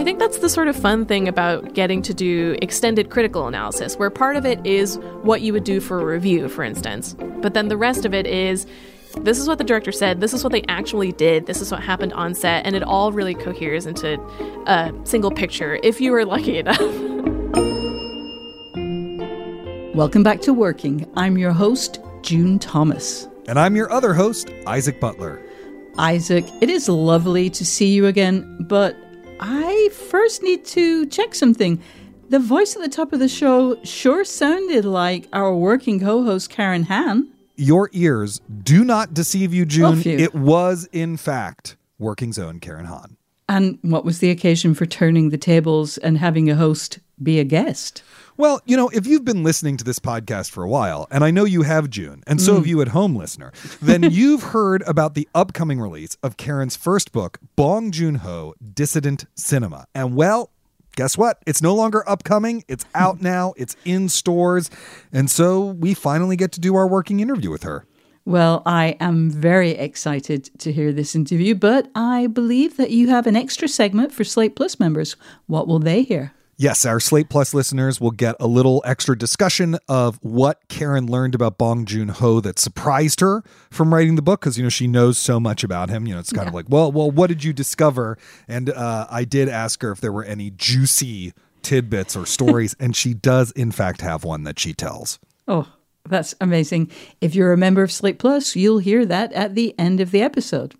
I think that's the sort of fun thing about getting to do extended critical analysis, where part of it is what you would do for a review, for instance. But then the rest of it is this is what the director said, this is what they actually did, this is what happened on set, and it all really coheres into a single picture if you were lucky enough. Welcome back to Working. I'm your host, June Thomas. And I'm your other host, Isaac Butler. Isaac, it is lovely to see you again, but I first need to check something. The voice at the top of the show sure sounded like our working co host, Karen Han. Your ears do not deceive you, June. Oh, it was, in fact, Working's own Karen Han. And what was the occasion for turning the tables and having a host be a guest? Well, you know, if you've been listening to this podcast for a while, and I know you have, June, and so have mm. you at home, listener, then you've heard about the upcoming release of Karen's first book, Bong Joon Ho Dissident Cinema. And well, guess what? It's no longer upcoming. It's out now. It's in stores. And so we finally get to do our working interview with her. Well, I am very excited to hear this interview, but I believe that you have an extra segment for Slate Plus members. What will they hear? Yes, our Slate Plus listeners will get a little extra discussion of what Karen learned about Bong Joon Ho that surprised her from writing the book because you know she knows so much about him. You know, it's kind of like, well, well, what did you discover? And uh, I did ask her if there were any juicy tidbits or stories, and she does in fact have one that she tells. Oh, that's amazing. If you're a member of Slate Plus, you'll hear that at the end of the episode.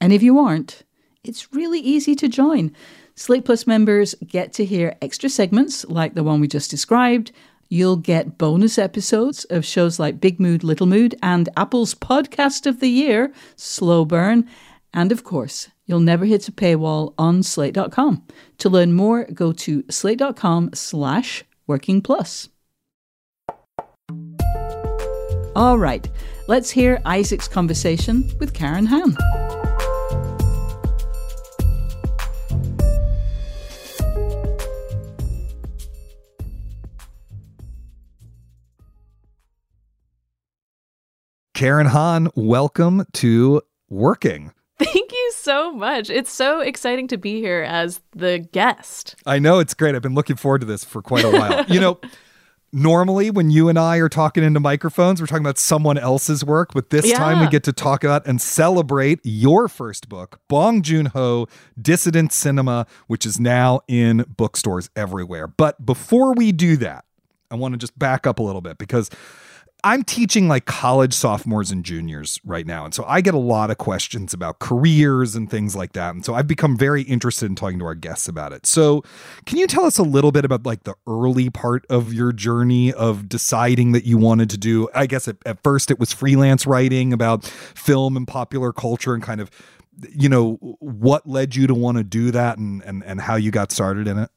And if you aren't, it's really easy to join. Slate Plus members get to hear extra segments like the one we just described. You'll get bonus episodes of shows like Big Mood, Little Mood, and Apple's podcast of the year, Slow Burn. And of course, you'll never hit a paywall on slate.com. To learn more, go to slate.com slash working plus. All right, let's hear Isaac's conversation with Karen Han. Karen Han, welcome to Working. Thank you so much. It's so exciting to be here as the guest. I know it's great. I've been looking forward to this for quite a while. you know, normally when you and I are talking into microphones, we're talking about someone else's work, but this time we get to talk about and celebrate your first book, Bong Joon Ho Dissident Cinema, which is now in bookstores everywhere. But before we do that, I want to just back up a little bit because I'm teaching like college sophomores and juniors right now. And so I get a lot of questions about careers and things like that. And so I've become very interested in talking to our guests about it. So, can you tell us a little bit about like the early part of your journey of deciding that you wanted to do? I guess at, at first it was freelance writing about film and popular culture and kind of, you know, what led you to want to do that and, and, and how you got started in it?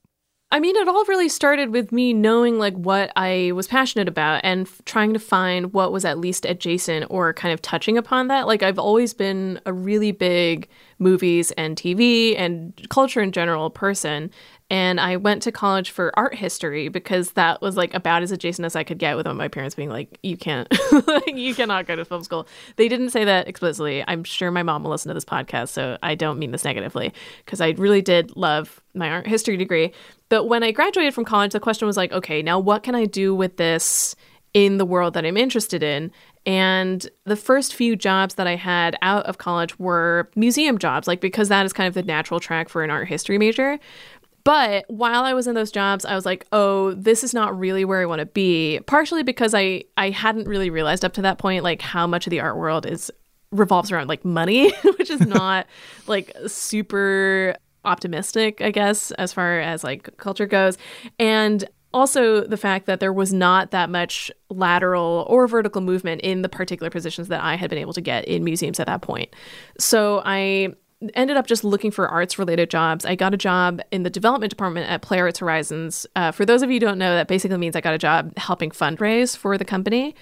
I mean, it all really started with me knowing like what I was passionate about and f- trying to find what was at least adjacent or kind of touching upon that. Like I've always been a really big movies and TV and culture in general person. And I went to college for art history because that was like about as adjacent as I could get without my parents being like, you can't, you cannot go to film school. They didn't say that explicitly. I'm sure my mom will listen to this podcast, so I don't mean this negatively because I really did love my art history degree. But when I graduated from college, the question was like, okay, now what can I do with this in the world that I'm interested in. And the first few jobs that I had out of college were museum jobs, like because that is kind of the natural track for an art history major. But while I was in those jobs, I was like, "Oh, this is not really where I want to be." Partially because I I hadn't really realized up to that point like how much of the art world is revolves around like money, which is not like super optimistic, I guess, as far as like culture goes. And also the fact that there was not that much lateral or vertical movement in the particular positions that I had been able to get in museums at that point. So I ended up just looking for arts related jobs. I got a job in the development department at Playwrights Horizons. Uh, for those of you who don't know, that basically means I got a job helping fundraise for the company.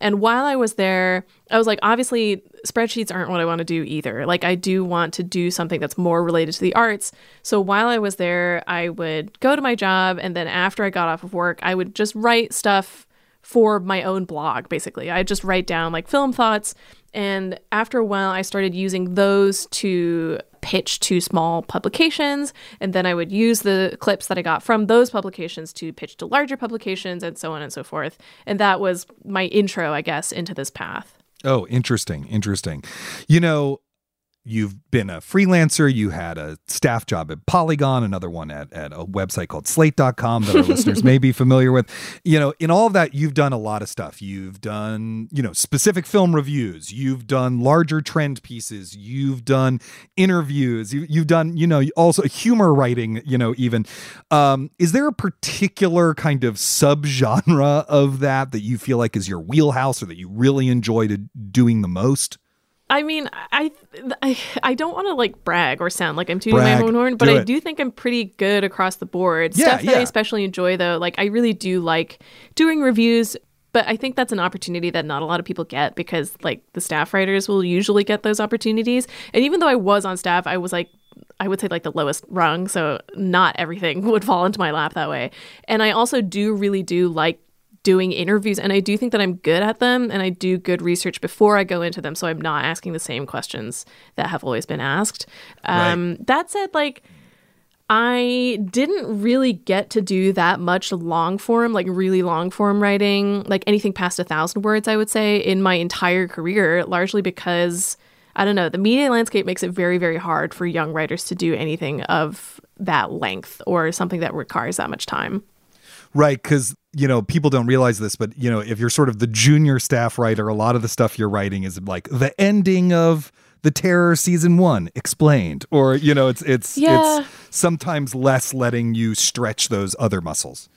And while I was there, I was like, obviously, spreadsheets aren't what I want to do either. Like, I do want to do something that's more related to the arts. So while I was there, I would go to my job. And then after I got off of work, I would just write stuff for my own blog, basically. I just write down like film thoughts and after a while, I started using those to pitch to small publications. And then I would use the clips that I got from those publications to pitch to larger publications and so on and so forth. And that was my intro, I guess, into this path. Oh, interesting. Interesting. You know, you've been a freelancer, you had a staff job at Polygon, another one at, at a website called slate.com that our listeners may be familiar with. You know, in all of that, you've done a lot of stuff. You've done, you know, specific film reviews, you've done larger trend pieces, you've done interviews, you, have done, you know, also humor writing, you know, even. Um, is there a particular kind of subgenre of that that you feel like is your wheelhouse or that you really enjoy to doing the most? I mean, I I, I don't want to like brag or sound like I'm tooting brag. my own horn, but do I do think I'm pretty good across the board. Yeah, Stuff that yeah. I especially enjoy though, like I really do like doing reviews, but I think that's an opportunity that not a lot of people get because like the staff writers will usually get those opportunities. And even though I was on staff, I was like I would say like the lowest rung, so not everything would fall into my lap that way. And I also do really do like doing interviews and I do think that I'm good at them and I do good research before I go into them so I'm not asking the same questions that have always been asked. Um, right. that said like I didn't really get to do that much long form, like really long form writing, like anything past a thousand words, I would say, in my entire career, largely because I don't know, the media landscape makes it very, very hard for young writers to do anything of that length or something that requires that much time. Right, because you know people don't realize this, but you know if you're sort of the junior staff writer, a lot of the stuff you're writing is like the ending of the terror season one explained, or you know it's it's yeah. it's sometimes less letting you stretch those other muscles.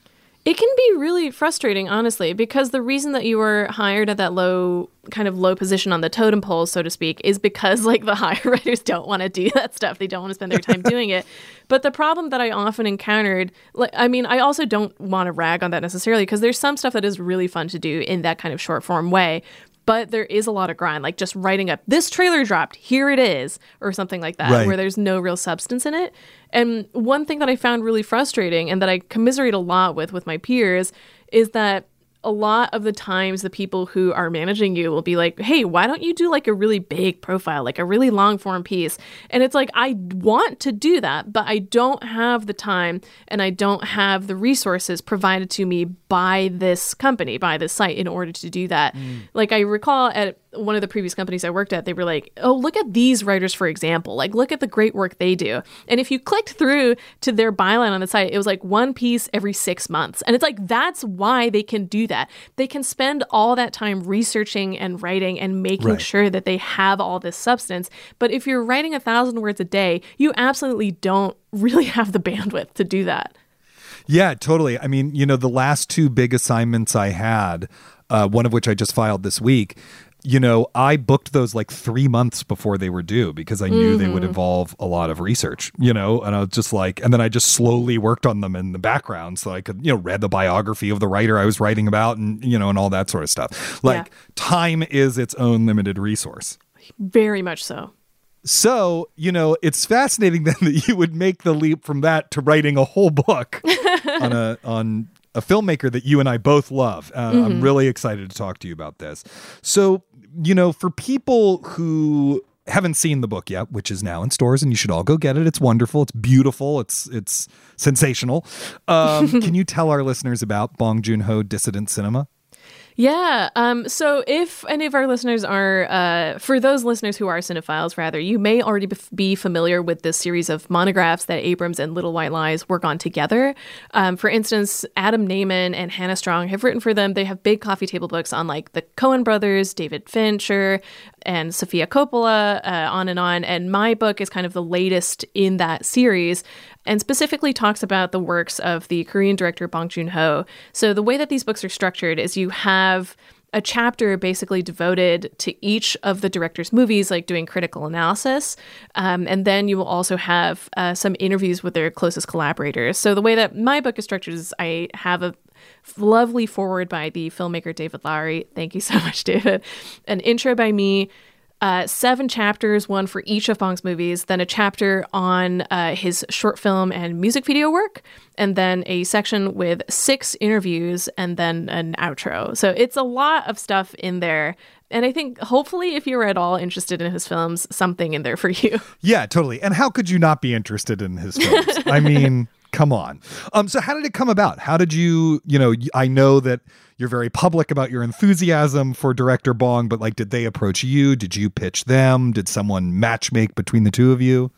It can be really frustrating, honestly, because the reason that you were hired at that low, kind of low position on the totem pole, so to speak, is because like the higher writers don't want to do that stuff. They don't want to spend their time doing it. But the problem that I often encountered, like, I mean, I also don't want to rag on that necessarily because there's some stuff that is really fun to do in that kind of short form way but there is a lot of grind, like just writing up this trailer dropped, here it is, or something like that, right. where there's no real substance in it. And one thing that I found really frustrating and that I commiserate a lot with with my peers is that a lot of the times the people who are managing you will be like, "Hey, why don't you do like a really big profile, like a really long form piece?" And it's like I want to do that, but I don't have the time and I don't have the resources provided to me by this company, by this site in order to do that. Mm. Like I recall at one of the previous companies I worked at, they were like, oh, look at these writers, for example. Like, look at the great work they do. And if you clicked through to their byline on the site, it was like one piece every six months. And it's like, that's why they can do that. They can spend all that time researching and writing and making right. sure that they have all this substance. But if you're writing a thousand words a day, you absolutely don't really have the bandwidth to do that. Yeah, totally. I mean, you know, the last two big assignments I had, uh, one of which I just filed this week, you know, I booked those like three months before they were due because I knew mm-hmm. they would mm-hmm. involve a lot of research, you know, and I was just like, and then I just slowly worked on them in the background so I could, you know, read the biography of the writer I was writing about and, you know, and all that sort of stuff. Like, yeah. time is its own limited resource. Very much so. So, you know, it's fascinating then that you would make the leap from that to writing a whole book on a on a filmmaker that you and I both love. Uh, mm-hmm. I'm really excited to talk to you about this. So, you know, for people who haven't seen the book yet, which is now in stores, and you should all go get it. It's wonderful. It's beautiful. It's it's sensational. Um, can you tell our listeners about Bong Joon Ho Dissident Cinema? Yeah. Um, so if any of our listeners are, uh, for those listeners who are cinephiles, rather, you may already be familiar with this series of monographs that Abrams and Little White Lies work on together. Um, for instance, Adam Nayman and Hannah Strong have written for them. They have big coffee table books on like the Coen brothers, David Fincher, and Sofia Coppola, uh, on and on. And my book is kind of the latest in that series and specifically talks about the works of the Korean director Bong Joon Ho. So the way that these books are structured is you have a chapter basically devoted to each of the director's movies, like doing critical analysis. Um, and then you will also have uh, some interviews with their closest collaborators. So the way that my book is structured is I have a lovely forward by the filmmaker David Lowery. Thank you so much, David. An intro by me uh, seven chapters, one for each of Bong's movies, then a chapter on uh, his short film and music video work, and then a section with six interviews, and then an outro. So it's a lot of stuff in there. And I think hopefully, if you're at all interested in his films, something in there for you. Yeah, totally. And how could you not be interested in his films? I mean, come on. Um, so how did it come about? How did you, you know, I know that you're very public about your enthusiasm for director Bong, but like, did they approach you? Did you pitch them? Did someone matchmake between the two of you?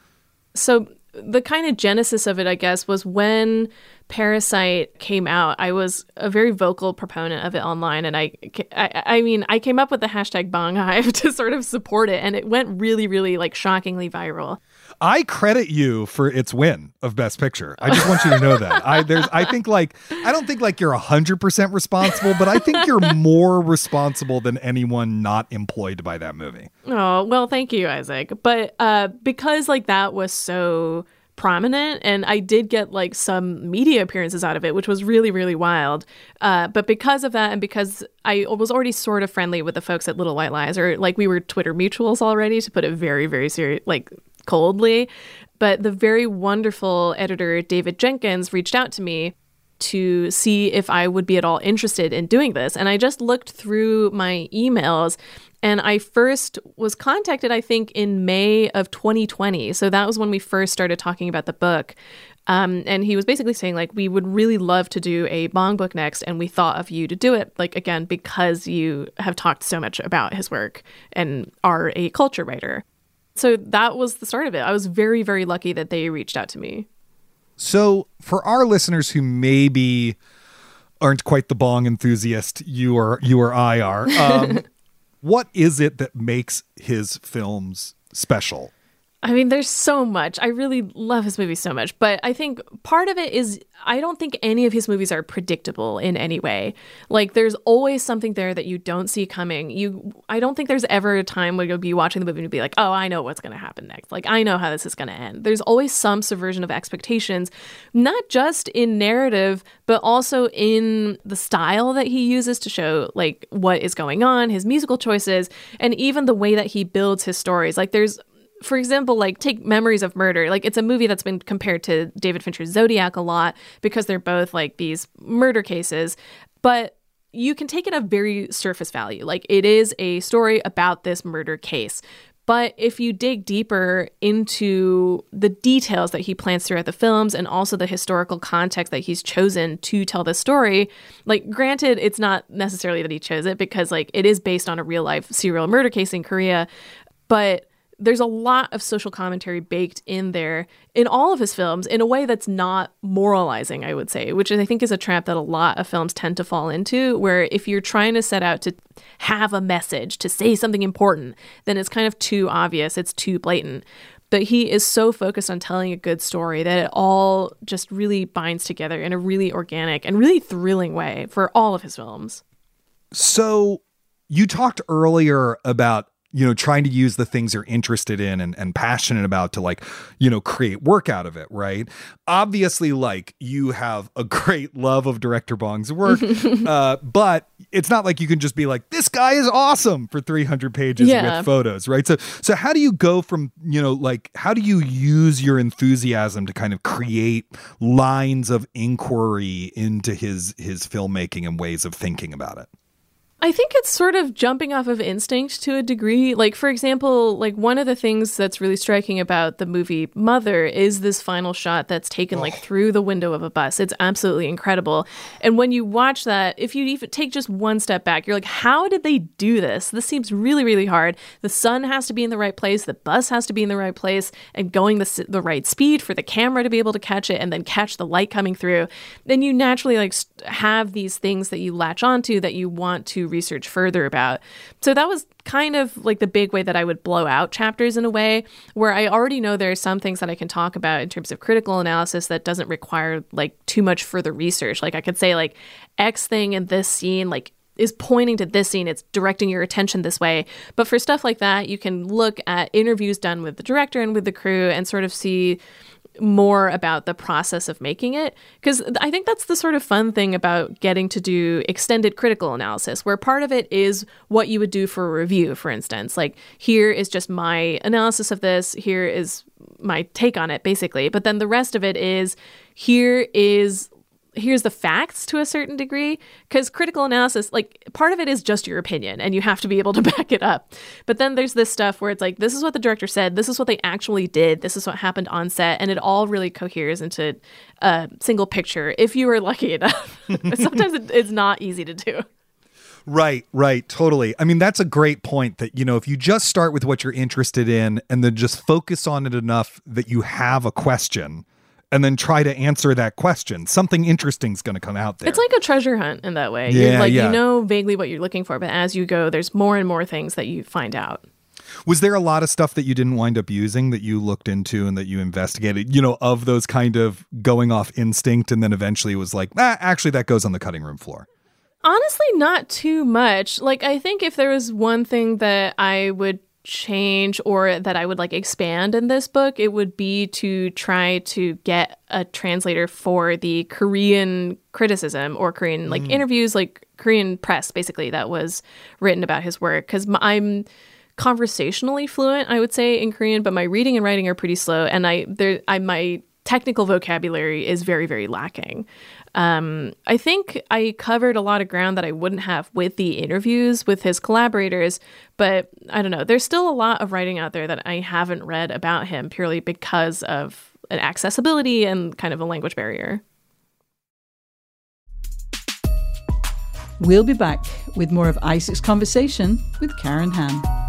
So the kind of genesis of it, I guess, was when Parasite came out. I was a very vocal proponent of it online, and I, I, I mean, I came up with the hashtag Bong Hive to sort of support it, and it went really, really like shockingly viral. I credit you for its win of Best Picture. I just want you to know that. I there's I think like I don't think like you're hundred percent responsible, but I think you're more responsible than anyone not employed by that movie. Oh well, thank you, Isaac. But uh, because like that was so prominent and I did get like some media appearances out of it, which was really, really wild. Uh, but because of that and because I was already sort of friendly with the folks at Little White Lies, or like we were Twitter mutuals already, to put it very, very serious, like coldly. But the very wonderful editor, David Jenkins, reached out to me to see if I would be at all interested in doing this. And I just looked through my emails and I first was contacted, I think, in May of 2020. So that was when we first started talking about the book. Um, and he was basically saying, like, we would really love to do a Bong book next. And we thought of you to do it, like, again, because you have talked so much about his work and are a culture writer. So that was the start of it. I was very, very lucky that they reached out to me. So, for our listeners who maybe aren't quite the bong enthusiast you or you or I are, um, what is it that makes his films special? I mean, there's so much. I really love his movies so much, but I think part of it is I don't think any of his movies are predictable in any way. Like there's always something there that you don't see coming. You I don't think there's ever a time where you'll be watching the movie and you'll be like, "Oh, I know what's going to happen next." Like I know how this is going to end. There's always some subversion of expectations, not just in narrative, but also in the style that he uses to show like what is going on, his musical choices, and even the way that he builds his stories. Like there's for example, like take Memories of Murder. Like it's a movie that's been compared to David Fincher's Zodiac a lot because they're both like these murder cases. But you can take it at very surface value. Like it is a story about this murder case. But if you dig deeper into the details that he plants throughout the films and also the historical context that he's chosen to tell the story, like granted, it's not necessarily that he chose it because like it is based on a real life serial murder case in Korea, but there's a lot of social commentary baked in there in all of his films in a way that's not moralizing, I would say, which I think is a trap that a lot of films tend to fall into, where if you're trying to set out to have a message, to say something important, then it's kind of too obvious, it's too blatant. But he is so focused on telling a good story that it all just really binds together in a really organic and really thrilling way for all of his films. So, you talked earlier about you know trying to use the things you're interested in and, and passionate about to like you know create work out of it right? Obviously like you have a great love of director bong's work uh, but it's not like you can just be like this guy is awesome for 300 pages yeah. with photos right? So so how do you go from you know like how do you use your enthusiasm to kind of create lines of inquiry into his his filmmaking and ways of thinking about it I think it's sort of jumping off of instinct to a degree. Like, for example, like one of the things that's really striking about the movie Mother is this final shot that's taken like through the window of a bus. It's absolutely incredible. And when you watch that, if you even take just one step back, you're like, how did they do this? This seems really, really hard. The sun has to be in the right place, the bus has to be in the right place, and going the, the right speed for the camera to be able to catch it and then catch the light coming through. Then you naturally like have these things that you latch onto that you want to research further about. So that was kind of like the big way that I would blow out chapters in a way where I already know there are some things that I can talk about in terms of critical analysis that doesn't require like too much further research. Like I could say like X thing in this scene like is pointing to this scene, it's directing your attention this way. But for stuff like that, you can look at interviews done with the director and with the crew and sort of see more about the process of making it. Because i think that's the sort of fun thing about getting to do extended critical analysis where part of it is what you would do for a review for instance. Like here is just my analysis of this here is my take on it basically. But then the rest of it is here is here's the facts to a certain degree because critical analysis like part of it is just your opinion and you have to be able to back it up. But then there's this stuff where it's like this is what the director said this is what they actually did this is what happened on set and it all really coheres into a single picture if you are lucky enough. Sometimes it's not easy to do. Right, right, totally. I mean, that's a great point that, you know, if you just start with what you're interested in and then just focus on it enough that you have a question, and then try to answer that question. Something interesting is going to come out there. It's like a treasure hunt in that way. Yeah, you're like yeah. you know vaguely what you're looking for, but as you go, there's more and more things that you find out. Was there a lot of stuff that you didn't wind up using that you looked into and that you investigated, you know, of those kind of going off instinct and then eventually was like, ah, actually, that goes on the cutting room floor? Honestly, not too much. Like, I think if there was one thing that I would change or that I would like expand in this book, it would be to try to get a translator for the Korean criticism or Korean like mm. interviews, like Korean press, basically, that was written about his work. Because I'm conversationally fluent, I would say, in Korean, but my reading and writing are pretty slow, and I there I my technical vocabulary is very very lacking. Um, I think I covered a lot of ground that I wouldn't have with the interviews with his collaborators, but I don't know. There's still a lot of writing out there that I haven't read about him purely because of an accessibility and kind of a language barrier. We'll be back with more of Isaac's conversation with Karen Han.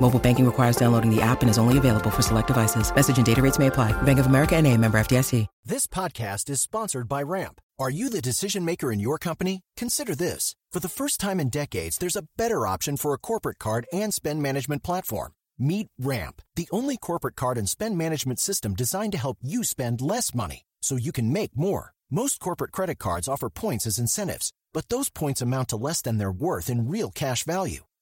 Mobile banking requires downloading the app and is only available for select devices. Message and data rates may apply. Bank of America and a member FDIC. This podcast is sponsored by Ramp. Are you the decision maker in your company? Consider this. For the first time in decades, there's a better option for a corporate card and spend management platform. Meet Ramp, the only corporate card and spend management system designed to help you spend less money so you can make more. Most corporate credit cards offer points as incentives, but those points amount to less than their worth in real cash value.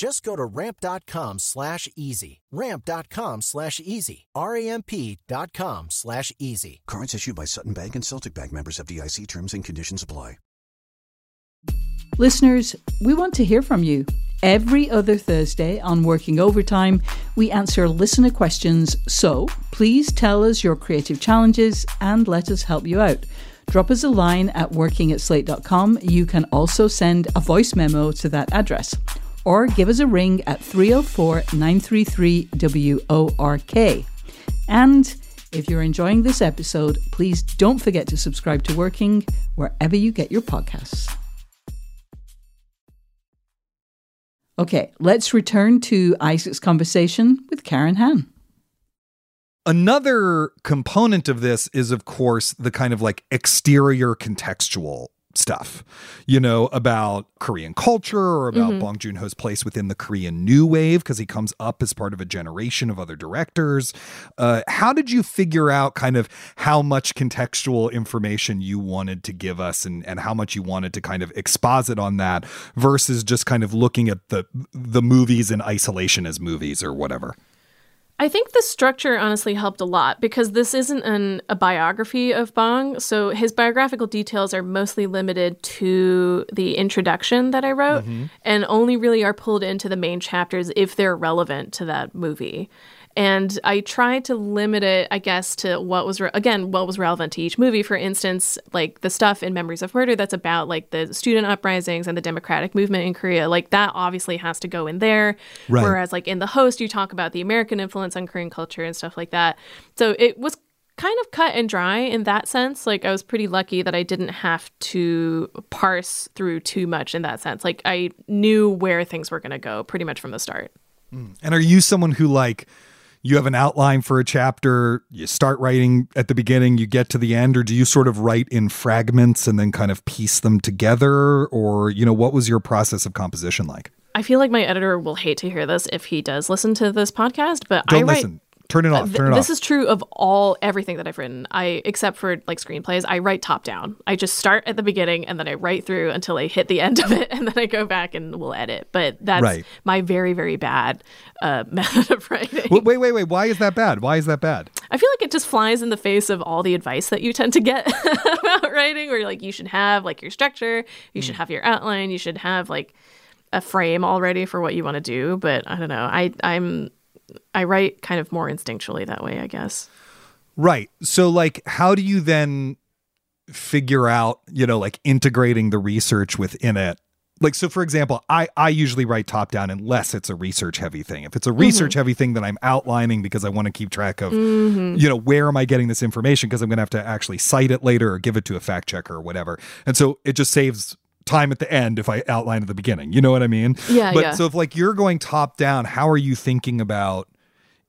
Just go to ramp.com slash easy. Ramp.com slash easy. R-A-M-P dot com slash easy. Cards issued by Sutton Bank and Celtic Bank members FDIC terms and conditions apply. Listeners, we want to hear from you. Every other Thursday on Working Overtime, we answer listener questions. So please tell us your creative challenges and let us help you out. Drop us a line at working at slate.com. You can also send a voice memo to that address or give us a ring at 304 933 WORK. And if you're enjoying this episode, please don't forget to subscribe to Working wherever you get your podcasts. Okay, let's return to Isaac's conversation with Karen Han. Another component of this is, of course, the kind of like exterior contextual stuff, you know, about Korean culture or about Mhm. Bong Joon Ho's place within the Korean New Wave because he comes up as part of a generation of other directors. Uh, how did you figure out kind of how much contextual information you wanted to give us and, and how much you wanted to kind of exposit on that versus just kind of looking at the the movies in isolation as movies or whatever? I think the structure honestly helped a lot because this isn't an, a biography of Bong. So his biographical details are mostly limited to the introduction that I wrote mm-hmm. and only really are pulled into the main chapters if they're relevant to that movie. And I tried to limit it, I guess, to what was, re- again, what was relevant to each movie. For instance, like the stuff in Memories of Murder that's about like the student uprisings and the democratic movement in Korea, like that obviously has to go in there. Right. Whereas, like in The Host, you talk about the American influence on Korean culture and stuff like that. So it was kind of cut and dry in that sense. Like I was pretty lucky that I didn't have to parse through too much in that sense. Like I knew where things were going to go pretty much from the start. Mm. And are you someone who like you have an outline for a chapter, you start writing at the beginning, you get to the end, or do you sort of write in fragments and then kind of piece them together? Or, you know, what was your process of composition like? I feel like my editor will hate to hear this if he does listen to this podcast, but Don't I write listen. Turn it off. Turn it this off. is true of all everything that I've written. I except for like screenplays, I write top down. I just start at the beginning and then I write through until I hit the end of it, and then I go back and we'll edit. But that's Right. my very very bad uh, method of writing. Wait, wait, wait, wait. Why is that bad? Why is that bad? I feel like it just flies in the face of all the advice that you tend to get about writing, where like you should have like your structure, you Hmm. should have your outline, you should have like a frame already for what you want to do. But I don't know. I I'm I write kind of more instinctually that way, I guess. Right. So, like, how do you then figure out, you know, like integrating the research within it? Like, so for example, I, I usually write top down unless it's a research heavy thing. If it's a mm-hmm. research heavy thing, then I'm outlining because I want to keep track of, mm-hmm. you know, where am I getting this information? Because I'm going to have to actually cite it later or give it to a fact checker or whatever. And so it just saves time at the end if I outline at the beginning. You know what I mean? Yeah, But yeah. so if like you're going top down, how are you thinking about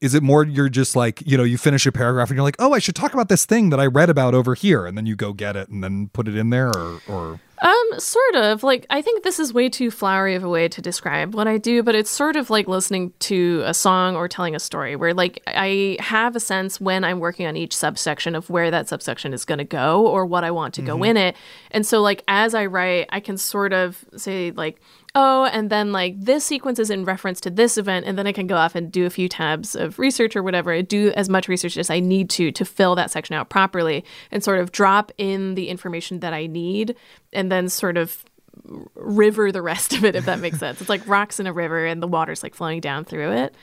is it more you're just like, you know, you finish a paragraph and you're like, oh, I should talk about this thing that I read about over here. And then you go get it and then put it in there or, or Um, sort of. Like, I think this is way too flowery of a way to describe what I do, but it's sort of like listening to a song or telling a story where, like, I have a sense when I'm working on each subsection of where that subsection is going to go or what I want to go in it. And so, like, as I write, I can sort of say, like, oh, and then, like, this sequence is in reference to this event. And then I can go off and do a few tabs of research or whatever. I do as much research as I need to to fill that section out properly and sort of drop in the information that I need and then sort of river the rest of it if that makes sense it's like rocks in a river and the water's like flowing down through it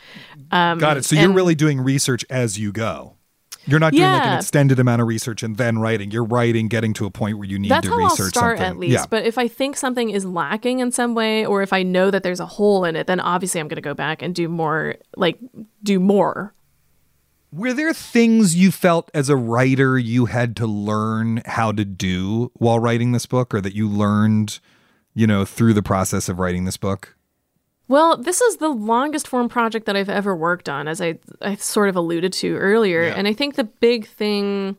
um, got it. So you're really doing research as you go. You're not doing like an extended amount of research and then writing. You're writing, getting to a point where you need that's to how I'll start something. at least Yeah. but if i think something is lacking in some way or if i know that there's a hole in it then obviously i'm going to go back and do more like do more Were there things you felt as a writer you had to learn how to do while writing this book or that you learned, you know, through the process of writing this book? Well, this is the longest form project that I've ever worked on, as I, I sort of alluded to earlier. Yeah. And I think the big thing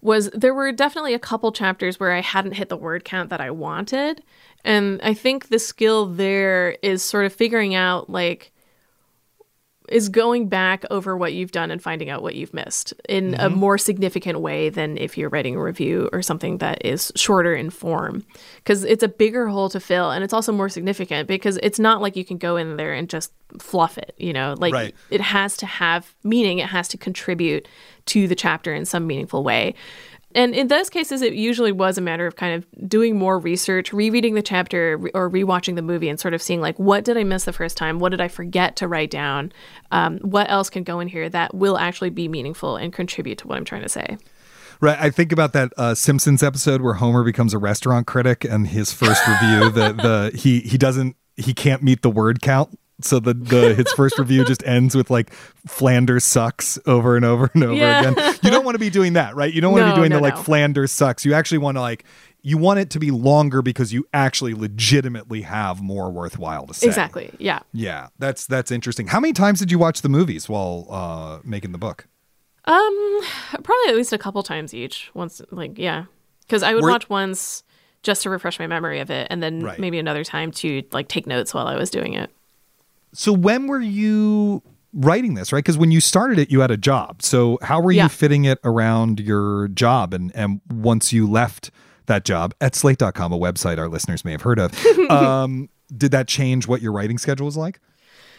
was there were definitely a couple chapters where I hadn't hit the word count that I wanted. And I think the skill there is sort of figuring out, like, is going back over what you've done and finding out what you've missed in a mm-hmm. more significant way than if you're writing a review or something that is shorter in form. Because it's a bigger hole to fill and it's also more significant because it's not like you can go in there and just fluff it you know? Like Right. it has to have meaning. It has to contribute to the chapter in some meaningful way and in those cases, it usually was a matter of kind of doing more research, rereading the chapter or rewatching the movie and sort of seeing, like, what did I miss the first time? What did I forget to write down? Um, what else can go in here that will actually be meaningful and contribute to what I'm trying to say? Right. I think about that uh, Simpsons episode where Homer becomes a restaurant critic and his first review, the the he he doesn't he can't meet the word count. So the, the his first review just ends with like Flanders sucks over and over and over Yeah. again. You don't want to be doing that, right? You don't want to No, be doing no, the like no. Flanders sucks. You actually want to like you want it to be longer because you actually legitimately have more worthwhile to say. Exactly. Yeah. Yeah, that's that's interesting. How many times did you watch the movies while uh, making the book? Um, probably at least a couple times each. Once, like, yeah, because I would Were- watch once just to refresh my memory of it, and then Right. maybe another time to like take notes while I was doing it. So when were you writing this, right? Because when you started it, you had a job. So how were Yeah. you fitting it around your job? And and once you left that job at slate.com, a website our listeners may have heard of, um, did that change what your writing schedule was like?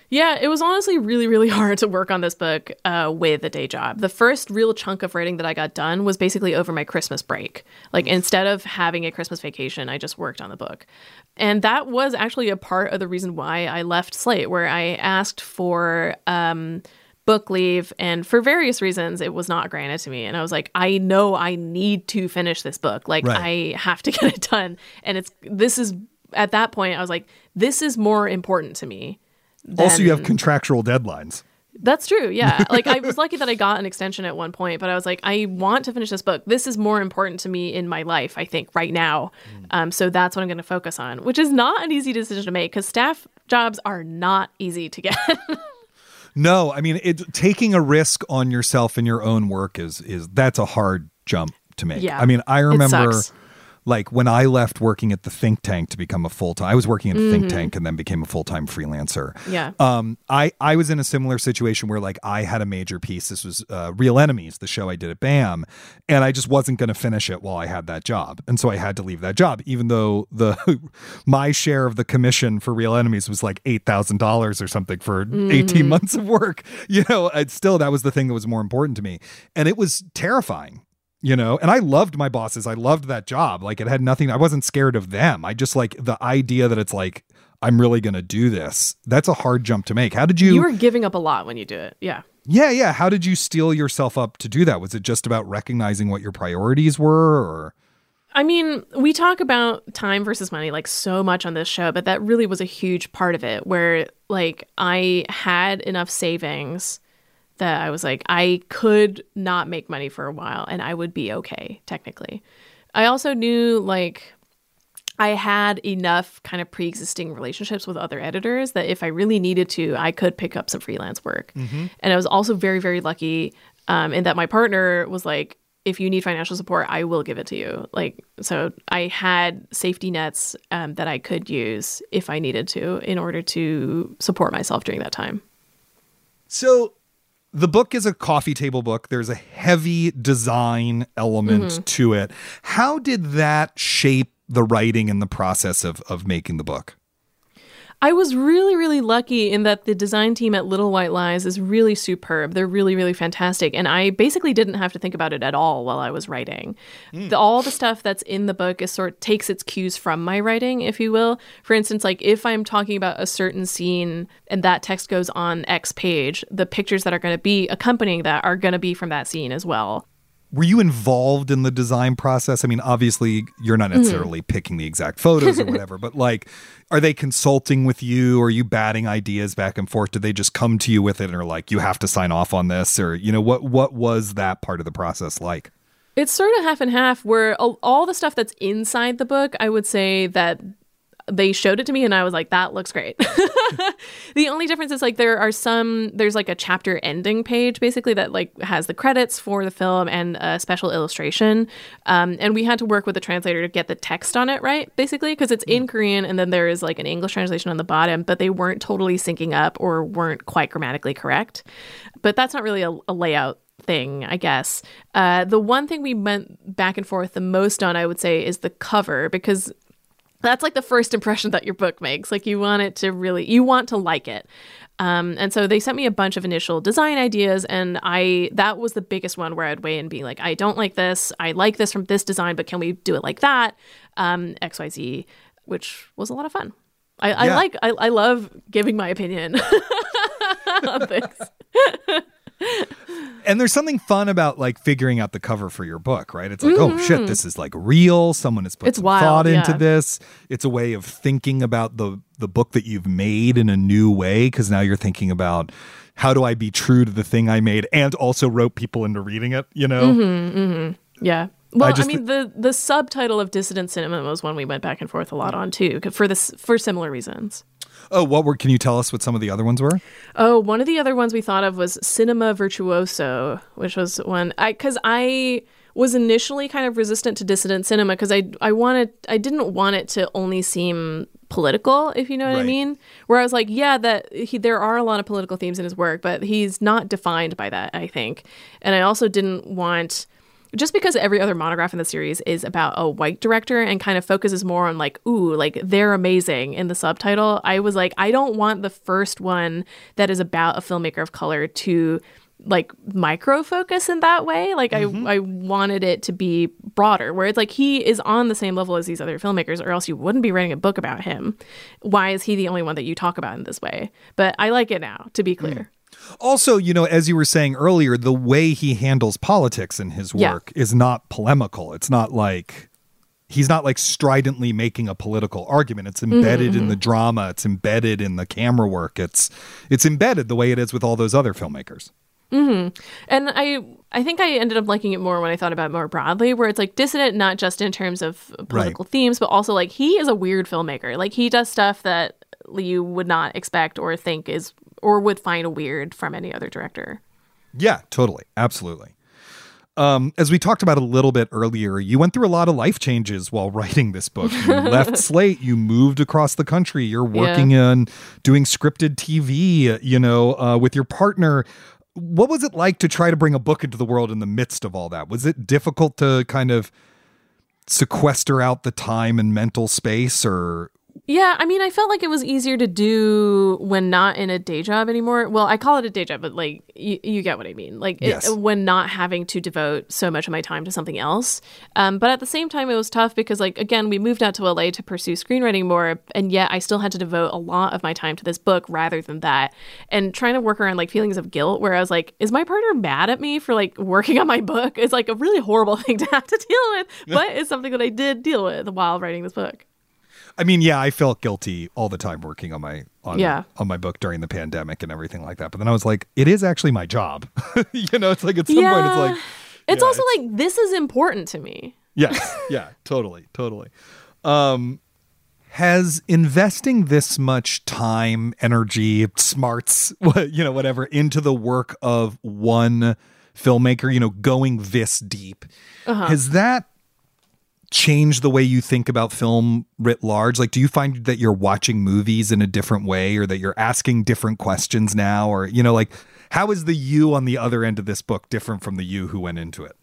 Yeah, it was honestly really, really hard to work on this book uh, with a day job. The first real chunk of writing that I got done was basically over my Christmas break. Like, instead of having a Christmas vacation, I just worked on the book. And that was actually a part of the reason why I left Slate, where I asked for um, book leave. And for various reasons, it was not granted to me. And I was like, I know I need to finish this book. Like, Right. I have to get it done. And it's, this is, at that point, I was like, this is more important to me. Also, you have contractual deadlines. that's true. Yeah. Like I was lucky that I got an extension at one point, but I was like, I want to finish this book. This is more important to me in my life, I think, right now. Um, so that's what I'm going to focus on, which is not an easy decision to make because staff jobs are not easy to get. No, I mean, it, taking a risk on yourself and your own work is is that's a hard jump to make. Yeah. I mean, I remember. Like when I left working at the think tank to become a full time. I was working at a Mm-hmm. think tank and then became a full time freelancer. yeah. Um, I I was in a similar situation where like I had a major piece. This was uh, Real Enemies, the show I did at BAM, and I just wasn't going to finish it while I had that job, and so I had to leave that job, even though the my share of the commission for Real Enemies was like eight thousand dollars or something for eighteen months of work. You know, it's still that was the thing that was more important to me, and it was terrifying you know? And i loved my bosses. I loved that job. Like it had nothing i wasn't scared of them. I just like the idea that it's like i'm really gonna do this that's a hard jump to make. How did you, You were giving up a lot when you do it. Yeah. yeah yeah. How did you steel yourself up to do that? Was it just about recognizing what your priorities were or? I mean, we talk about time versus money like so much on this show, but that really was a huge part of it where like I had enough savings that I was like I could not make money for a while and I would be okay technically. I also knew like I had enough kind of pre-existing relationships with other editors that if I really needed to, I could pick up some freelance work. And I was also very, very lucky um, in that my partner was like, if you need financial support, I will give it to you. Like, so I had safety nets um, that I could use if I needed to in order to support myself during that time. So the book is a coffee table book. There's a heavy design element Mm-hmm. to it. How did that shape the writing and the process of of making the book? I was really, really lucky in that the design team at Little White Lies is really superb. They're really, really fantastic. And I basically didn't have to think about it at all while I was writing. The, hmm. all the stuff that's in the book is sort takes its cues from my writing, if you will. For instance, like if I'm talking about a certain scene and that text goes on X page, the pictures that are going to be accompanying that are going to be from that scene as well. Were you involved in the design process? I mean, obviously, you're not Mm-hmm. necessarily picking the exact photos or whatever, but like, are they consulting with you? Are you batting ideas back and forth? Did they just come to you with it and are like, you have to sign off on this? Or, you know, what what was that part of the process like? It's sort of half and half where all the stuff that's inside the book, I would say that they showed it to me and I was like, that looks great. the only difference is like there are some there's like a chapter ending page basically that like has the credits for the film and a special illustration. Um, and we had to work with the translator to get the text on it right, basically, because it's in Korean and then there is like an English translation on the bottom, but they weren't totally syncing up or weren't quite grammatically correct. But that's not really a, a layout thing, I guess. Uh, the one thing we went back and forth the most on, I would say, is the cover because that's like the first impression that your book makes. Like you want it to really, you want to like it. Um, and so they sent me a bunch of initial design ideas, and I that was the biggest one where I'd weigh in be like, I don't like this, I like this from this design, but can we do it like that? Um, X Y Z, which was a lot of fun. I, I like, I, I love giving my opinion on things. And there's something fun about like figuring out the cover for your book, right? It's like, oh shit, this is like real. Someone has put Mm-hmm. It's some wild, thought into yeah. this. It's a way of thinking about the the book that you've made in a new way because now you're thinking about how do I be true to the thing I made and also rope people into reading it, you know? Mm-hmm. Yeah. Well, I, just, mean, the the subtitle of Dissident Cinema was one we went back and forth a lot on too, for this for similar reasons. Oh, what were? Can you tell us what some of the other ones were? Oh, one of the other ones we thought of was Cinema Virtuoso, which was one I because I was initially kind of resistant to dissident cinema because I I wanted I didn't want it to only seem political, if you know what Right. I mean. Where I was like, yeah, that he, there are a lot of political themes in his work, but he's not defined by that. I think, and I also didn't want. Just because every other monograph in the series is about a white director and kind of focuses more on like, ooh, like they're amazing in the subtitle, I was like, I don't want the first one that is about a filmmaker of color to like micro focus in that way. Like I, mm-hmm. I wanted it to be broader, where it's like he is on the same level as these other filmmakers, or else you wouldn't be writing a book about him. Why is he the only one that you talk about in this way? But I like it now, to be clear. Mm. Also, you know, as you were saying earlier, the way he handles politics in his Yeah. work is not polemical. It's not like he's not like stridently making a political argument. It's mm-hmm, embedded in mm-hmm. the drama. It's embedded in the camera work. It's it's embedded the way it is with all those other filmmakers. Mm-hmm. And I I think I ended up liking it more when I thought about it more broadly, where it's like dissident not just in terms of political themes, but also like he is a weird filmmaker. Like he does stuff that you would not expect or think is or would find a weird from any other director. Yeah, totally. Absolutely. Um, as we talked about a little bit earlier, you went through a lot of life changes while writing this book. You left Slate, you moved across the country, you're working in doing scripted TV, you know, uh, with your partner. What was it like to try to bring a book into the world in the midst of all that? Was it difficult to kind of sequester out the time and mental space or Yeah, I mean, I felt like it was easier to do when not in a day job anymore. Well, I call it a day job, but like you, you get what I mean. Like it, when not having to devote so much of my time to something else. Um, but at the same time, it was tough because like again, we moved out to LA to pursue screenwriting more, and yet I still had to devote a lot of my time to this book rather than that. And trying to work around like feelings of guilt, where I was like, is my partner mad at me for like working on my book? It's like a really horrible thing to have to deal with, but it's something that I did deal with while writing this book. I mean, yeah, I felt guilty all the time working on my on Yeah. on my book during the pandemic and everything like that. But then I was like, it is actually my job. you know, it's like at some point it's like it's yeah, also like this is important to me. Yes, yeah, totally, totally. Um has investing this much time, energy, smarts, what- you know, whatever into the work of one filmmaker, you know, going this deep. Has that changed the way you think about film writ large? Like, do you find that you're watching movies in a different way or that you're asking different questions now? Or, you know, like, how is the you on the other end of this book different from the you who went into it?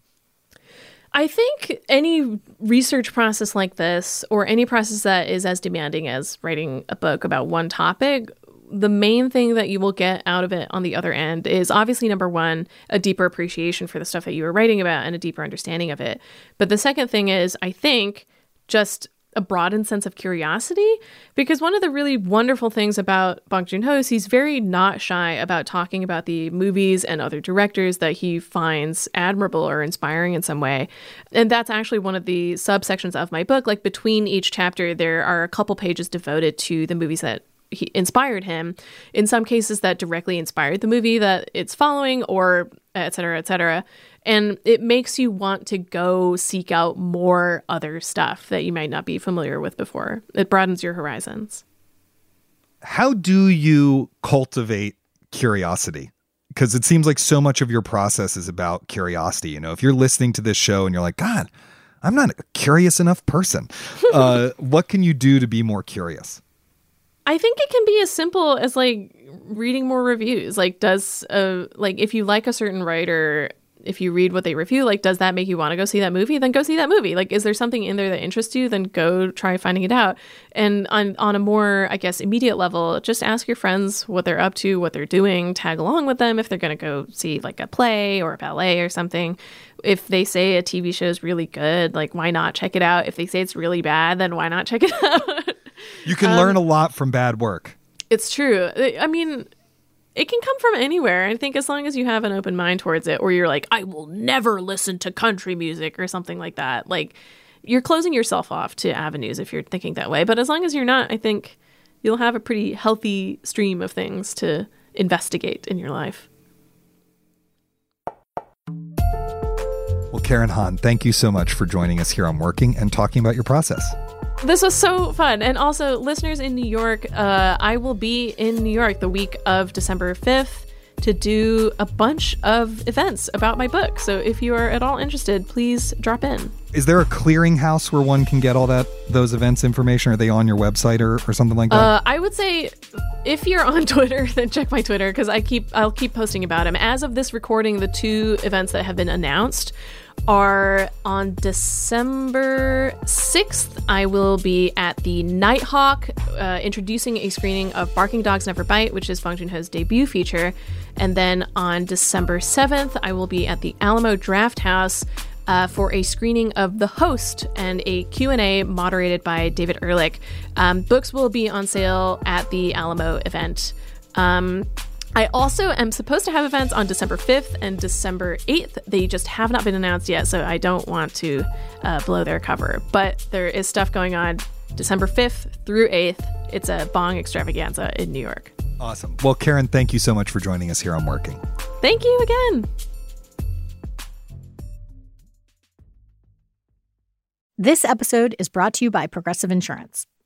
I think any research process like this, or any process that is as demanding as writing a book about one topic, the main thing that you will get out of it on the other end is obviously number one, a deeper appreciation for the stuff that you were writing about and a deeper understanding of it. But the second thing is, I think, just a broadened sense of curiosity because one of the really wonderful things about Bong Joon-ho is he's very not shy about talking about the movies and other directors that he finds admirable or inspiring in some way. And that's actually one of the subsections of my book. Like between each chapter there are a couple pages devoted to the movies that he inspired him in some cases that directly inspired the movie that it's following or et cetera, et cetera. And it makes you want to go seek out more other stuff that you might not be familiar with before. It broadens your horizons. how do you cultivate curiosity? Because it seems like so much of your process is about curiosity. You know, if you're listening to this show and you're like, God, I'm not a curious enough person, uh, what can you do to be more curious? I think it can be as simple as like reading more reviews. Like, does uh like if you like a certain writer, if you read what they review, like, does that make you want to go see that movie? Then go see that movie. Like, is there something in there that interests you? Then go try finding it out. And on on a more, I guess, immediate level, just ask your friends what they're up to, what they're doing. Tag along with them if they're going to go see like a play or a ballet or something. If they say a TV show is really good, like, why not check it out? If they say it's really bad, then why not check it out? You can learn um, a lot from bad work. It's true. I I mean, it can come from anywhere. I think as long as you have an open mind towards it, or you're like, I will never listen to country music or something like that. Like, you're closing yourself off to avenues if you're thinking that way. But as long as you're not, I think you'll have a pretty healthy stream of things to investigate in your life. Well, Karen Han, thank you so much for joining us here on Working and talking about your process. This was so fun. And also, listeners in New York, uh, I will be in New York the week of December 5th to do a bunch of events about my book. So if you are at all interested, please drop in. Is there a clearinghouse where one can get all that those events information? Are they on your website or, or something like that? Uh, I would say if you're on Twitter, then check my Twitter because I keep I'll keep posting about them. As of this recording, the two events that have been announced are on December 6th. I will be at the Nitehawk uh, introducing a screening of Barking Dogs Never Bite, which is Bong Joon-ho's debut feature. And then on December 7th, I will be at the Alamo Drafthouse uh, for a screening of The Host and a Q&A moderated by David Ehrlich. Um, books will be on sale at the Alamo event. Um, I also am supposed to have events on December 5th and December 8th. They just have not been announced yet, so I don't want to uh, blow their cover. But there is stuff going on December 5th through 8th. It's a bong extravaganza in New York. Awesome. Well, Karen, thank you so much for joining us here on Working. Thank you again. This episode is brought to you by Progressive Insurance.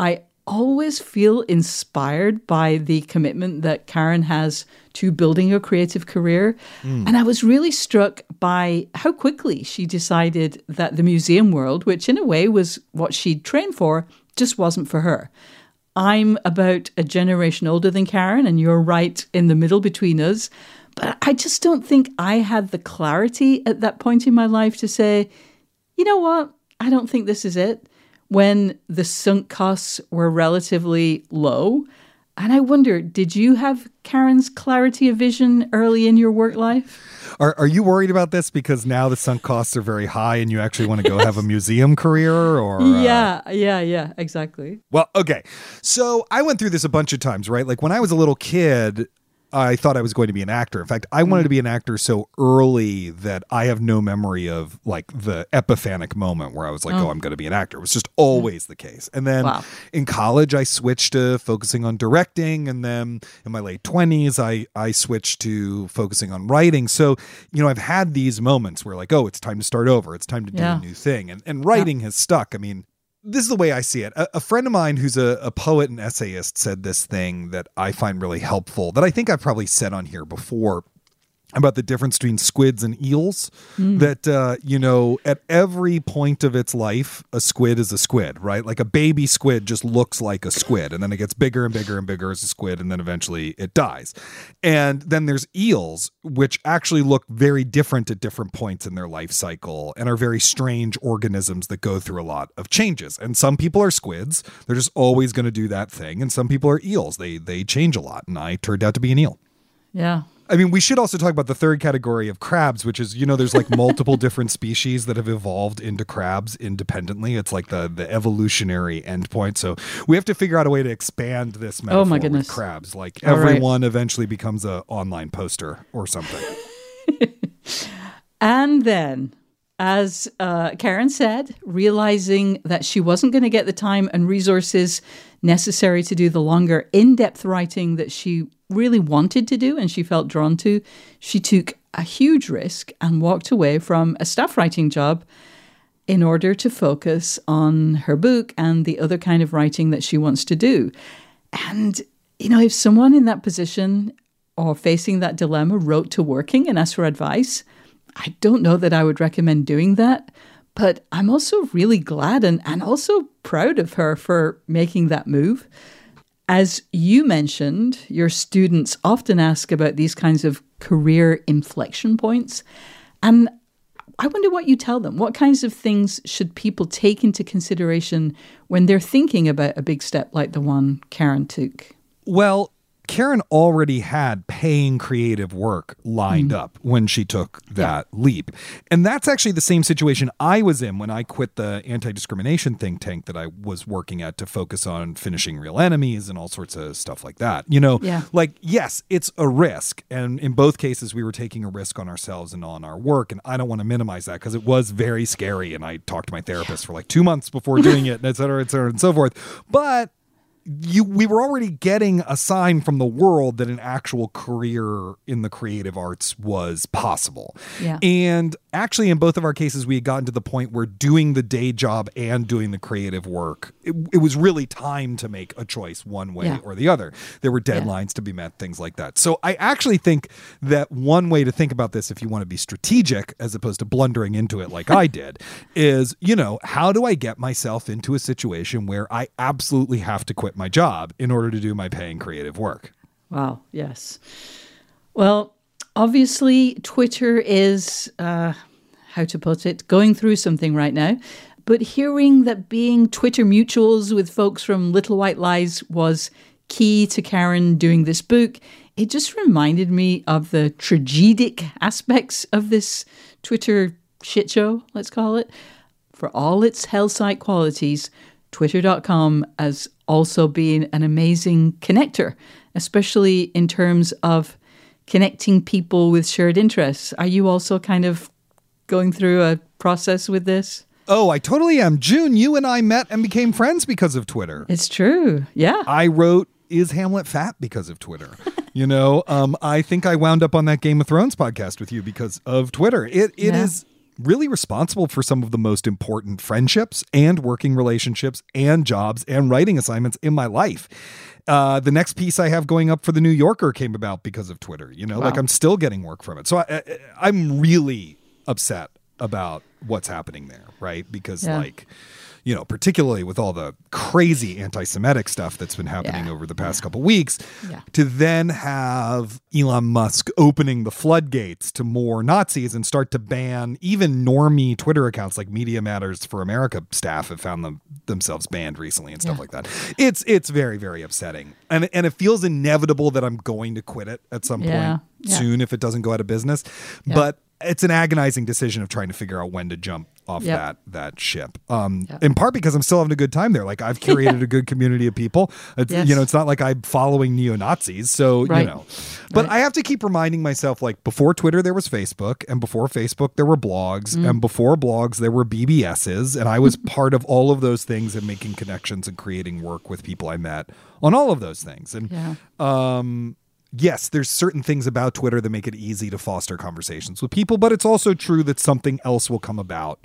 I always feel inspired by the commitment that Karen has to building a creative career. Mm. And I was really struck by how quickly she decided that the museum world, which in a way was what she'd trained for, just wasn't for her. I'm about a generation older than Karen, and you're right in the middle between us. But I just don't think I had the clarity at that point in my life to say, you know what? I don't think this is it. When the sunk costs were relatively low. And I wonder, did you have Karen's clarity of vision early in your work life? Are, are you worried about this because now the sunk costs are very high and you actually want to go have a museum career or uh... Yeah, yeah, yeah, exactly. Well, okay. So I went through this a bunch of times, right? Like when I was a little kid, I thought I was going to be an actor. In fact, I wanted mm. to be an actor so early that I have no memory of like the epiphanic moment where I was like, oh, oh I'm going to be an actor. It was just always the case. And then wow. in college, I switched to focusing on directing. And then in my late 20s, I, I switched to focusing on writing. So, you know, I've had these moments where like, oh, it's time to start over. It's time to do yeah. a new thing. And, and writing yeah. has stuck. I mean, this is the way I see it. A, a friend of mine who's a, a, poet and essayist said this thing that I find really helpful that I think I've probably said on here before about the difference between squids and eels. Mm. That, uh, you know, at every point of its life, a squid is a squid, right? Like a baby squid just looks like a squid, and then it gets bigger and bigger and bigger as a squid, and then eventually it dies. And then there's eels, which actually look very different at different points in their life cycle and are very strange organisms that go through a lot of changes. And some people are squids, they're just always going to do that thing. And some people are eels, they, they change a lot. And I turned out to be an eel. Yeah. I mean, we should also talk about the third category of crabs, which is you know, there's like multiple different species that have evolved into crabs independently. It's like the the evolutionary endpoint. So we have to figure out a way to expand this metaphor oh my goodness. crabs. Like All everyone right. eventually becomes a online poster or something. and then as uh, Karen said, realizing that she wasn't going to get the time and resources necessary to do the longer, in depth writing that she really wanted to do and she felt drawn to, she took a huge risk and walked away from a staff writing job in order to focus on her book and the other kind of writing that she wants to do. And, you know, if someone in that position or facing that dilemma wrote to working and asked for advice, I don't know that I would recommend doing that. But I'm also really glad and, and also proud of her for making that move. As you mentioned, your students often ask about these kinds of career inflection points. And I wonder what you tell them. What kinds of things should people take into consideration when they're thinking about a big step like the one Karen took? Well, Karen already had paying creative work lined Mm-hmm. up when she took that leap. And that's actually the same situation I was in when I quit the anti discrimination think tank that I was working at to focus on finishing real enemies and all sorts of stuff like that. You know, Yeah. like, yes, it's a risk. And in both cases, we were taking a risk on ourselves and on our work. And I don't want to minimize that because it was very scary. And I talked to my therapist for like two months before doing it, and et cetera, et cetera, and so forth. But you we were already getting a sign from the world that an actual career in the creative arts was possible. Yeah. And actually in both of our cases we had gotten to the point where doing the day job and doing the creative work it, it was really time to make a choice one way Yeah. or the other. There were deadlines to be met, things like that. So I actually think that one way to think about this if you want to be strategic as opposed to blundering into it like I did is, you know, how do I get myself into a situation where I absolutely have to quit my job in order to do my paying creative work? Wow, yes. Well, obviously, Twitter is, uh, how to put it, going through something right now. But hearing that being Twitter mutuals with folks from Little White Lies was key to Karen doing this book, it just reminded me of the tragic aspects of this Twitter shit show, let's call it. For all its hell site qualities, Twitter.com has also being an amazing connector, especially in terms of connecting people with shared interests. Are you also kind of going through a process with this? Oh, I totally am. June, you and I met and became friends because of Twitter. It's true. Yeah. I wrote Is Hamlet Fat because of Twitter. you know, um, I think I wound up on that Game of Thrones podcast with you because of Twitter. It it is Yeah. Really responsible for some of the most important friendships and working relationships and jobs and writing assignments in my life. Uh, the next piece I have going up for the New Yorker came about because of Twitter. You know, like I'm still getting work from it. So I, I, I'm really upset about what's happening there, right? Because Yeah. like you know, particularly with all the crazy anti Semitic stuff that's been happening Yeah. over the past couple weeks, Yeah. to then have Elon Musk opening the floodgates to more Nazis and start to ban even normie Twitter accounts like Media Matters for America staff have found them themselves banned recently and stuff Yeah. like that. It's it's very, very upsetting. And and it feels inevitable that I'm going to quit it at some Yeah. point Yeah. soon if it doesn't go out of business. But it's an agonizing decision of trying to figure out when to jump off Yep. that that ship. Um, Yep. in part because I'm still having a good time there. Like I've curated a good community of people. It's, Yes. You know, it's not like I'm following neo Nazis. So Right. you know, but Right. I have to keep reminding myself. Like before Twitter, there was Facebook, and before Facebook, there were blogs, Mm. and before blogs, there were BBSs, and I was part of all of those things and making connections and creating work with people I met on all of those things. And Yeah. um yes there's certain things about twitter that make it easy to foster conversations with people but it's also true that something else will come about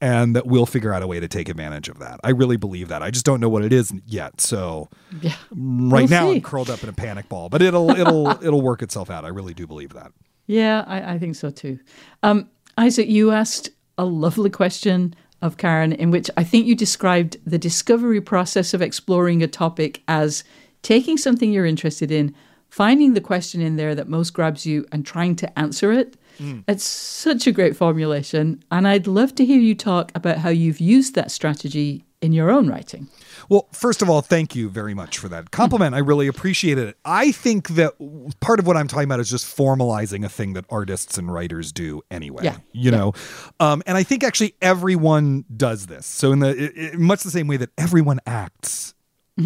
and that we'll figure out a way to take advantage of that i really believe that i just don't know what it is yet so Yeah. right We'll now see. i'm curled up in a panic ball but it'll it'll it'll work itself out i really do believe that Yeah, I, I think so too. Um, Isaac, you asked a lovely question of Karen in which I think you described the discovery process of exploring a topic as taking something you're interested in, finding the question in there that most grabs you, and trying to answer it. It's such a great formulation. And I'd love to hear you talk about how you've used that strategy in your own writing. Well, first of all, thank you very much for that compliment. I really appreciated it. I think that part of what I'm talking about is just formalizing a thing that artists and writers do anyway. Yeah. You know, um, and I think actually everyone does this. So in the much the same way that everyone acts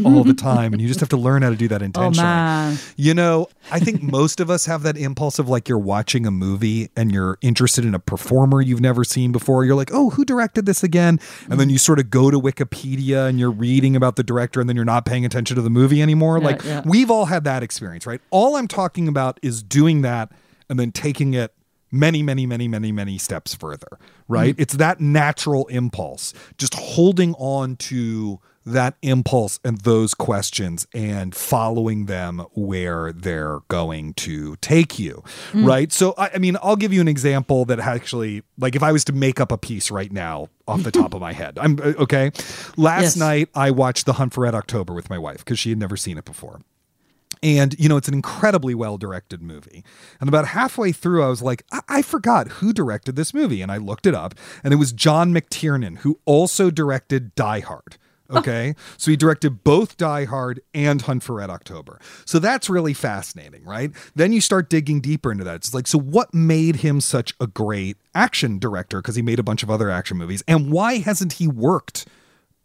all the time, and you just have to learn how to do that oh, intentionally. Oh. You know, I think most of us have that impulse of like you're watching a movie and you're interested in a performer you've never seen before. You're like, oh, who directed this again? And then you sort of go to Wikipedia and you're reading about the director and then you're not paying attention to the movie anymore. Yeah, like, yeah. we've all had that experience, right? All I'm talking about is doing that and then taking it many, many, many, many, many steps further, right? Mm-hmm. It's that natural impulse, just holding on to that impulse and those questions and following them where they're going to take you. Right. So, I, I mean, I'll give you an example that actually, like, if I was to make up a piece right now off the top of my head, I'm uh, okay. Last Yes. night, I watched The Hunt for Red October with my wife because she had never seen it before. And, you know, it's an incredibly well directed movie. And about halfway through, I was like, I-, I forgot who directed this movie. And I looked it up, and it was John McTiernan, who also directed Die Hard. Okay. so he directed both Die Hard and Hunt for Red October. So that's really fascinating, right? Then you start digging deeper into that. It's like, so what made him such a great action director? Because he made a bunch of other action movies. And why hasn't he worked?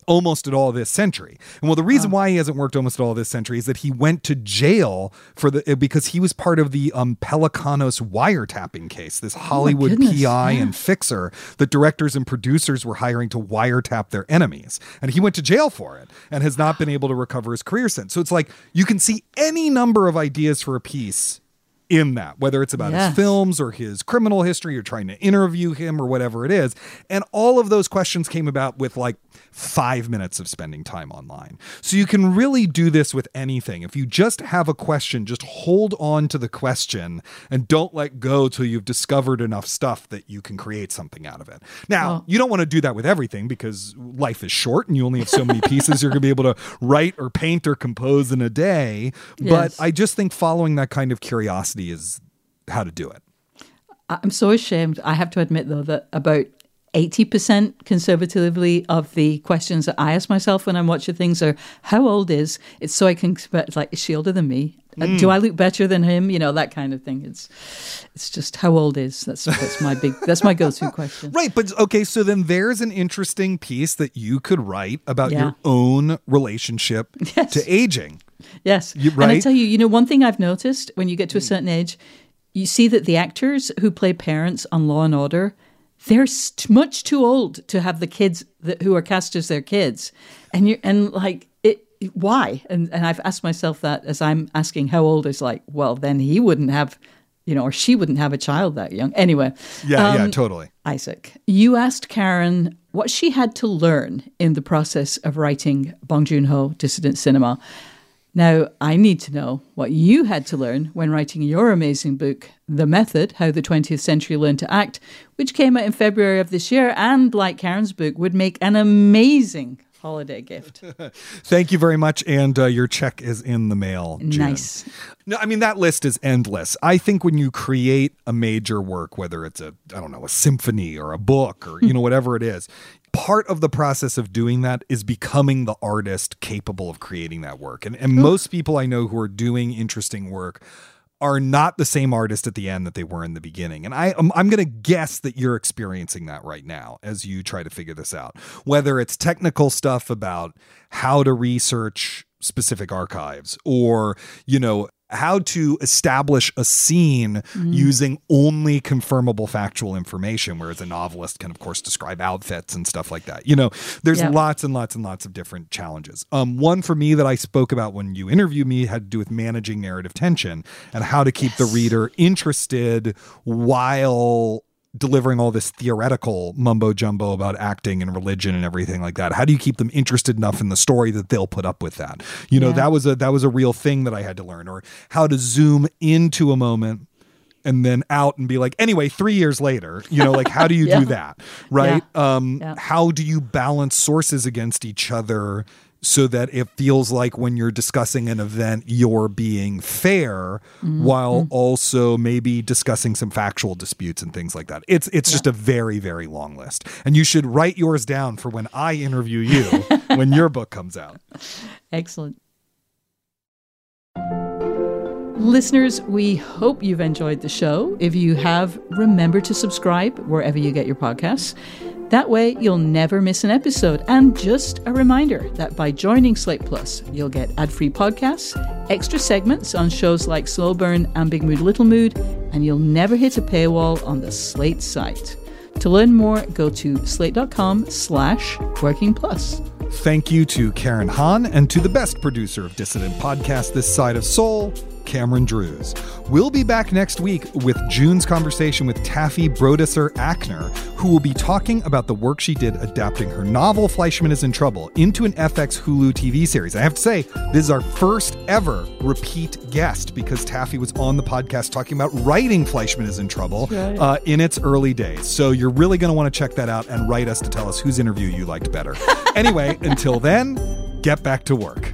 Almost at all this century. And well, the reason why he hasn't worked almost at all this century is that he went to jail for the because he was part of the um, Pellicano's wiretapping case, this Hollywood goodness, PI yeah. and fixer that directors and producers were hiring to wiretap their enemies. And he went to jail for it and has not been able to recover his career since. So it's like you can see any number of ideas for a piece in that, whether it's about Yes. his films or his criminal history or trying to interview him or whatever it is. And all of those questions came about with like five minutes of spending time online. So you can really do this with anything. If you just have a question, just hold on to the question and don't let go till you've discovered enough stuff that you can create something out of it. Now, you don't want to do that with everything because life is short and you only have so many pieces you're going to be able to write or paint or compose in a day. But I just think following that kind of curiosity is how to do it. I'm so ashamed. I have to admit, though, that about 80% conservatively of the questions that I ask myself when I'm watching things are how old is it's so I can expect like is she older than me? Uh, Do I look better than him? You know that kind of thing. It's it's just how old is that's that's my big that's my go-to question. Right, but okay, so then there's an interesting piece that you could write about Yeah. your own relationship Yes. to aging. Yes. You- And I tell you, you know, one thing I've noticed when you get to a certain age, you see that the actors who play parents on Law and Order, they're much too old to have the kids that, who are cast as their kids. And you and like it why? And and I've asked myself that as I'm asking how old is like, well, then he wouldn't have, you know, or she wouldn't have a child that young. Anyway, Yeah, yeah, um, totally. Isaac, you asked Karen what she had to learn in the process of writing Bong Joon Ho Dissident Cinema. Now, I need to know what you had to learn when writing your amazing book, The Method How the 20th Century Learned to Act, which came out in February of this year and, like Karen's book, would make an amazing holiday gift. Thank you very much. And uh, your check is in the mail. June. Nice. No, I mean that list is endless. I think when you create a major work, whether it's a I don't know a symphony or a book or you know whatever it is, part of the process of doing that is becoming the artist capable of creating that work. And and most people I know who are doing interesting work are not the same artist at the end that they were in the beginning. And I I'm, I'm going to guess that you're experiencing that right now as you try to figure this out. Whether it's technical stuff about how to research specific archives or, you know, how to establish a scene using only confirmable factual information whereas a novelist can of course describe outfits and stuff like that. You know, there's Yeah. lots and lots and lots of different challenges. Um, one for me that I spoke about when you interviewed me had to do with managing narrative tension and how to keep the reader interested while delivering all this theoretical mumbo jumbo about acting and religion and everything like that. How do you keep them interested enough in the story that they'll put up with that? You know, Yeah. that was a that was a real thing that I had to learn or how to zoom into a moment and then out and be like anyway 3 years later you know like how do you Yeah. do that right um Yeah. how do you balance sources against each other so that it feels like when you're discussing an event you're being fair Mm-hmm. while also maybe discussing some factual disputes and things like that it's it's just a very very long list and you should write yours down for when i interview you when your book comes out Excellent. Listeners, we hope you've enjoyed the show. If you have, remember to subscribe wherever you get your podcasts. That way, you'll never miss an episode. And just a reminder that by joining Slate Plus, you'll get ad free podcasts, extra segments on shows like Slow Burn and Big Mood Little Mood, and you'll never hit a paywall on the Slate site. To learn more, go to slate.com slash working plus. Thank you to Karen Han and to the best producer of Dissident Podcast this side of Seoul, Cameron Drews. We'll be back next week with June's conversation with Taffy Brodesser Akner, who will be talking about the work she did adapting her novel Fleishman is in Trouble into an FX Hulu TV series. I have to say, this is our first ever repeat guest because Taffy was on the podcast talking about writing Fleishman is in Trouble right. uh, in its early days. So you're really going to want to check that out and write us to tell us whose interview you liked better. anyway, until then, get back to work.